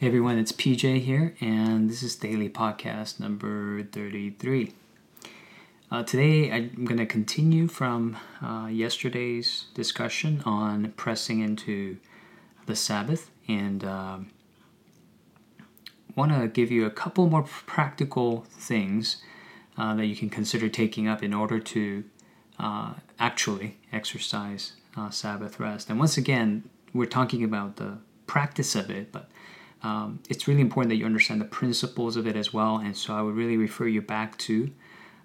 Hey everyone, it's PJ here, and this is Daily Podcast number 33. Uh, today I'm going to continue from uh, yesterday's discussion on pressing into the Sabbath and um, want to give you a couple more practical things uh, that you can consider taking up in order to uh, actually exercise uh, Sabbath rest. And once again, we're talking about the practice of it, but um, it's really important that you understand the principles of it as well. And so I would really refer you back to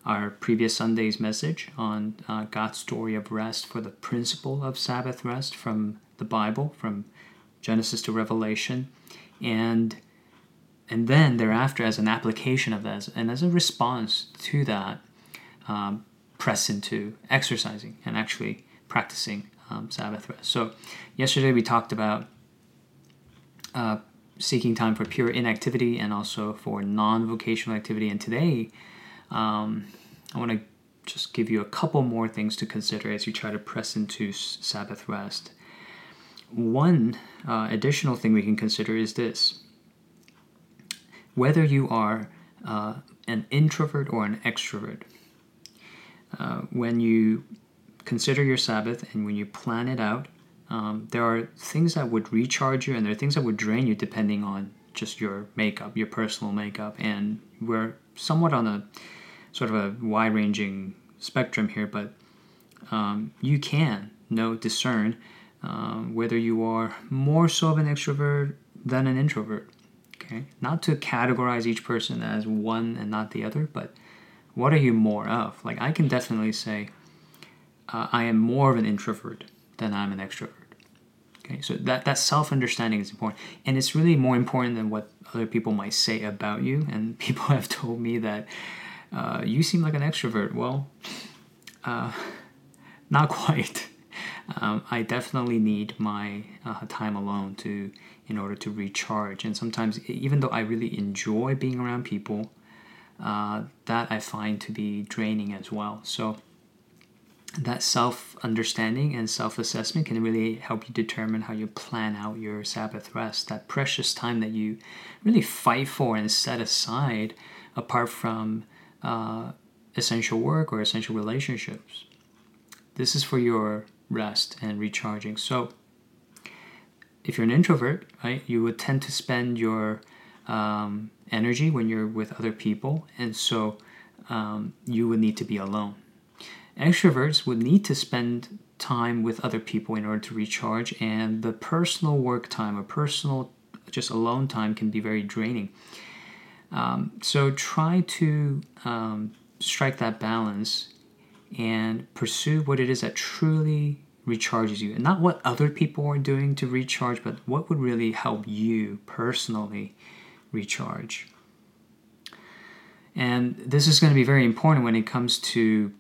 our previous Sunday's message on uh, God's story of rest for the principle of Sabbath rest from the Bible, from Genesis to Revelation, and and then thereafter, as an application of that, and as a response to that, um, press into exercising and actually practicing um, Sabbath rest. So, yesterday we talked about uh, seeking time for pure inactivity and also for non vocational activity. And today, um, I want to just give you a couple more things to consider as you try to press into Sabbath rest. One uh, additional thing we can consider is this whether you are uh, an introvert or an extrovert. Uh, when you consider your Sabbath and when you plan it out, um, there are things that would recharge you, and there are things that would drain you depending on just your makeup, your personal makeup. And we're somewhat on a sort of a wide ranging spectrum here, but um, you can know, discern um, whether you are more so of an extrovert than an introvert. Okay, not to categorize each person as one and not the other, but what are you more of? Like I can definitely say uh, I am more of an introvert then I'm an extrovert. Okay, so that, that self understanding is important. And it's really more important than what other people might say about you. And people have told me that uh, you seem like an extrovert. Well, uh, not quite. Um, I definitely need my uh, time alone to in order to recharge. And sometimes, even though I really enjoy being around people, uh, that I find to be draining as well. So that self understanding and self assessment can really help you determine how you plan out your Sabbath rest, that precious time that you really fight for and set aside apart from uh, essential work or essential relationships. This is for your rest and recharging. So, if you're an introvert, right, you would tend to spend your um, energy when you're with other people, and so um, you would need to be alone Extroverts would need to spend time with other people in order to recharge, and the personal work time or personal just alone time can be very draining. Um, so try to um, strike that balance and pursue what it is that truly recharges you, and not what other people are doing to recharge, but what would really help you personally recharge. And this is going to be very important when it comes to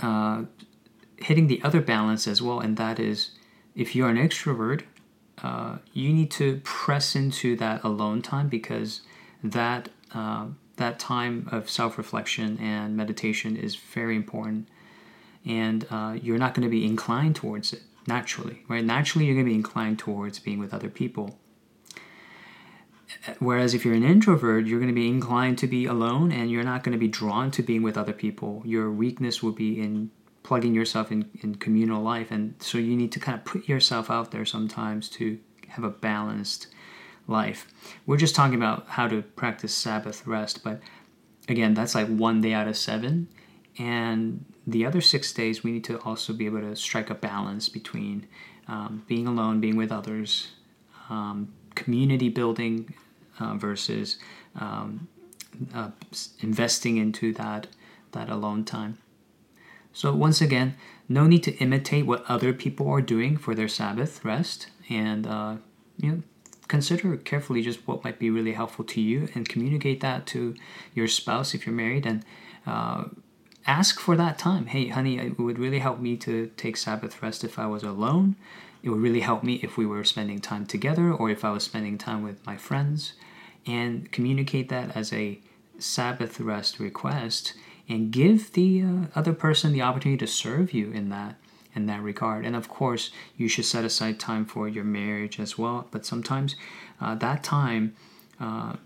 uh, hitting the other balance as well, and that is if you're an extrovert, uh, you need to press into that alone time because that uh, that time of self-reflection and meditation is very important, and uh, you're not going to be inclined towards it naturally. Right? Naturally, you're going to be inclined towards being with other people. Whereas if you're an introvert, you're going to be inclined to be alone and you're not going to be drawn to being with other people. Your weakness will be in plugging yourself in, in communal life. And so you need to kind of put yourself out there sometimes to have a balanced life. We're just talking about how to practice Sabbath rest, but again, that's like one day out of seven. And the other six days, we need to also be able to strike a balance between um, being alone, being with others, um, community building uh, versus um, uh, investing into that that alone time. So once again, no need to imitate what other people are doing for their Sabbath rest, and uh, you know consider carefully just what might be really helpful to you, and communicate that to your spouse if you're married, and uh, ask for that time. Hey, honey, it would really help me to take Sabbath rest if I was alone. It would really help me if we were spending time together or if I was spending time with my friends. And communicate that as a Sabbath rest request and give the uh, other person the opportunity to serve you in that in that regard. And of course, you should set aside time for your marriage as well. But sometimes uh, that time uh,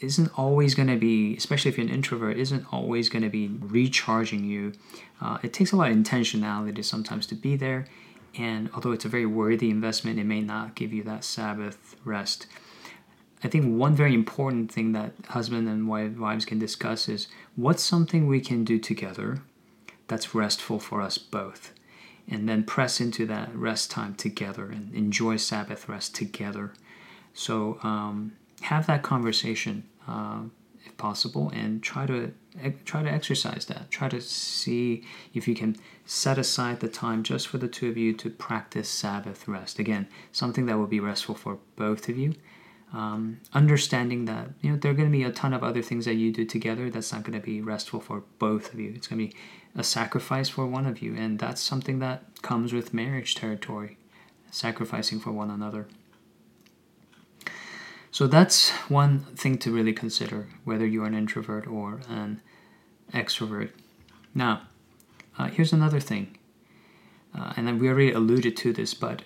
isn't always going to be, especially if you're an introvert, isn't always going to be recharging you. Uh, it takes a lot of intentionality sometimes to be there. And although it's a very worthy investment, it may not give you that Sabbath rest. I think one very important thing that husband and wife, wives can discuss is what's something we can do together that's restful for us both. And then press into that rest time together and enjoy Sabbath rest together. So um, have that conversation uh, if possible, and try to try to exercise that. Try to see if you can set aside the time just for the two of you to practice Sabbath rest. Again, something that will be restful for both of you. Um, understanding that you know there are going to be a ton of other things that you do together that's not going to be restful for both of you. It's going to be a sacrifice for one of you, and that's something that comes with marriage territory, sacrificing for one another. So that's one thing to really consider, whether you're an introvert or an extrovert. Now, uh, here's another thing, uh, and we already alluded to this, but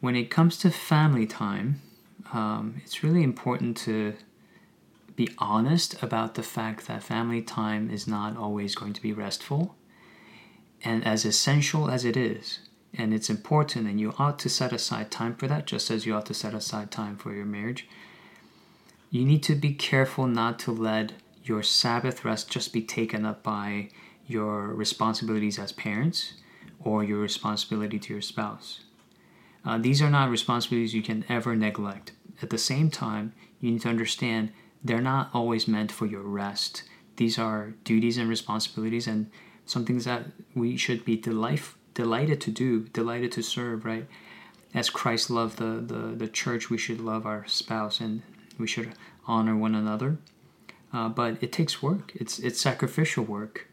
when it comes to family time, um, it's really important to be honest about the fact that family time is not always going to be restful. And as essential as it is, and it's important, and you ought to set aside time for that, just as you ought to set aside time for your marriage. You need to be careful not to let your Sabbath rest just be taken up by your responsibilities as parents or your responsibility to your spouse. Uh, these are not responsibilities you can ever neglect. At the same time, you need to understand they're not always meant for your rest. These are duties and responsibilities and some things that we should be delight, delighted to do, delighted to serve, right? As Christ loved the, the, the church, we should love our spouse and we should honor one another. Uh, but it takes work, it's, it's sacrificial work.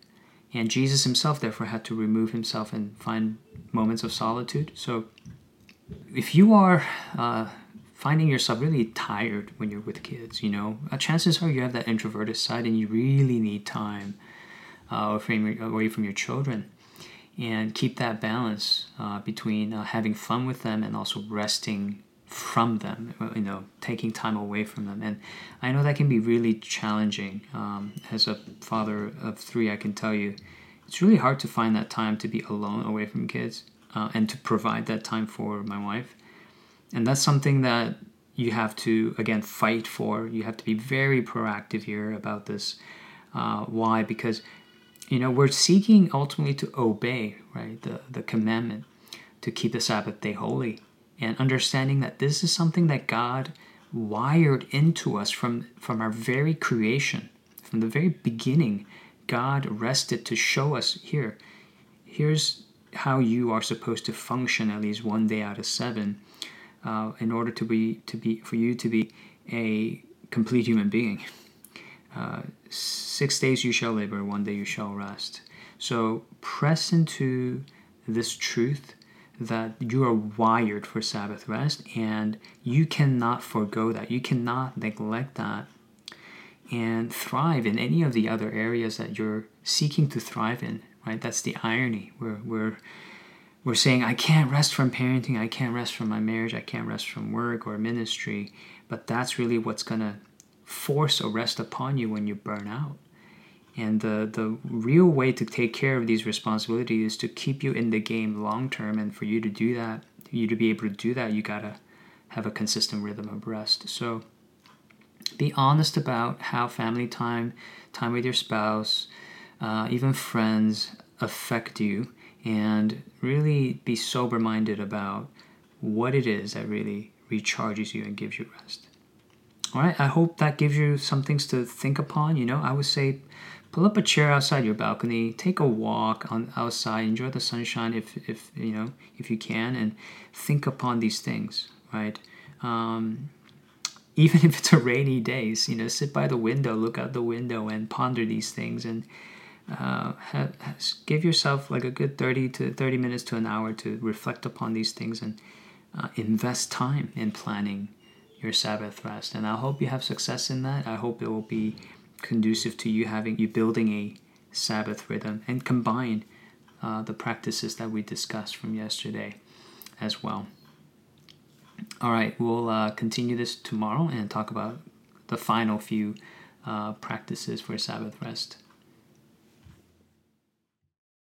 And Jesus himself, therefore, had to remove himself and find moments of solitude. So if you are uh, finding yourself really tired when you're with kids, you know, uh, chances are you have that introverted side and you really need time uh, away from your children. And keep that balance uh, between uh, having fun with them and also resting from them, you know, taking time away from them. And I know that can be really challenging. Um, as a father of three, I can tell you it's really hard to find that time to be alone away from kids uh, and to provide that time for my wife and that's something that you have to again fight for you have to be very proactive here about this uh, why because you know we're seeking ultimately to obey right the, the commandment to keep the sabbath day holy and understanding that this is something that god wired into us from from our very creation from the very beginning god rested to show us here here's how you are supposed to function at least one day out of seven uh, in order to be to be for you to be a complete human being. Uh, six days you shall labor, one day you shall rest. So press into this truth that you are wired for Sabbath rest and you cannot forego that. You cannot neglect that and thrive in any of the other areas that you're seeking to thrive in, right? That's the irony. We're, we're we're saying, I can't rest from parenting, I can't rest from my marriage, I can't rest from work or ministry. But that's really what's going to force a rest upon you when you burn out. And the, the real way to take care of these responsibilities is to keep you in the game long term. And for you to do that, you to be able to do that, you got to have a consistent rhythm of rest. So be honest about how family time, time with your spouse, uh, even friends affect you and really be sober minded about what it is that really recharges you and gives you rest. All right, I hope that gives you some things to think upon. You know, I would say pull up a chair outside your balcony, take a walk on outside, enjoy the sunshine if, if you know if you can, and think upon these things. Right, um, even if it's a rainy day, you know, sit by the window, look out the window, and ponder these things and uh, have, give yourself like a good 30 to 30 minutes to an hour to reflect upon these things and uh, invest time in planning your Sabbath rest. And I hope you have success in that. I hope it will be conducive to you having you building a Sabbath rhythm and combine uh, the practices that we discussed from yesterday as well. All right, we'll uh, continue this tomorrow and talk about the final few uh, practices for Sabbath rest.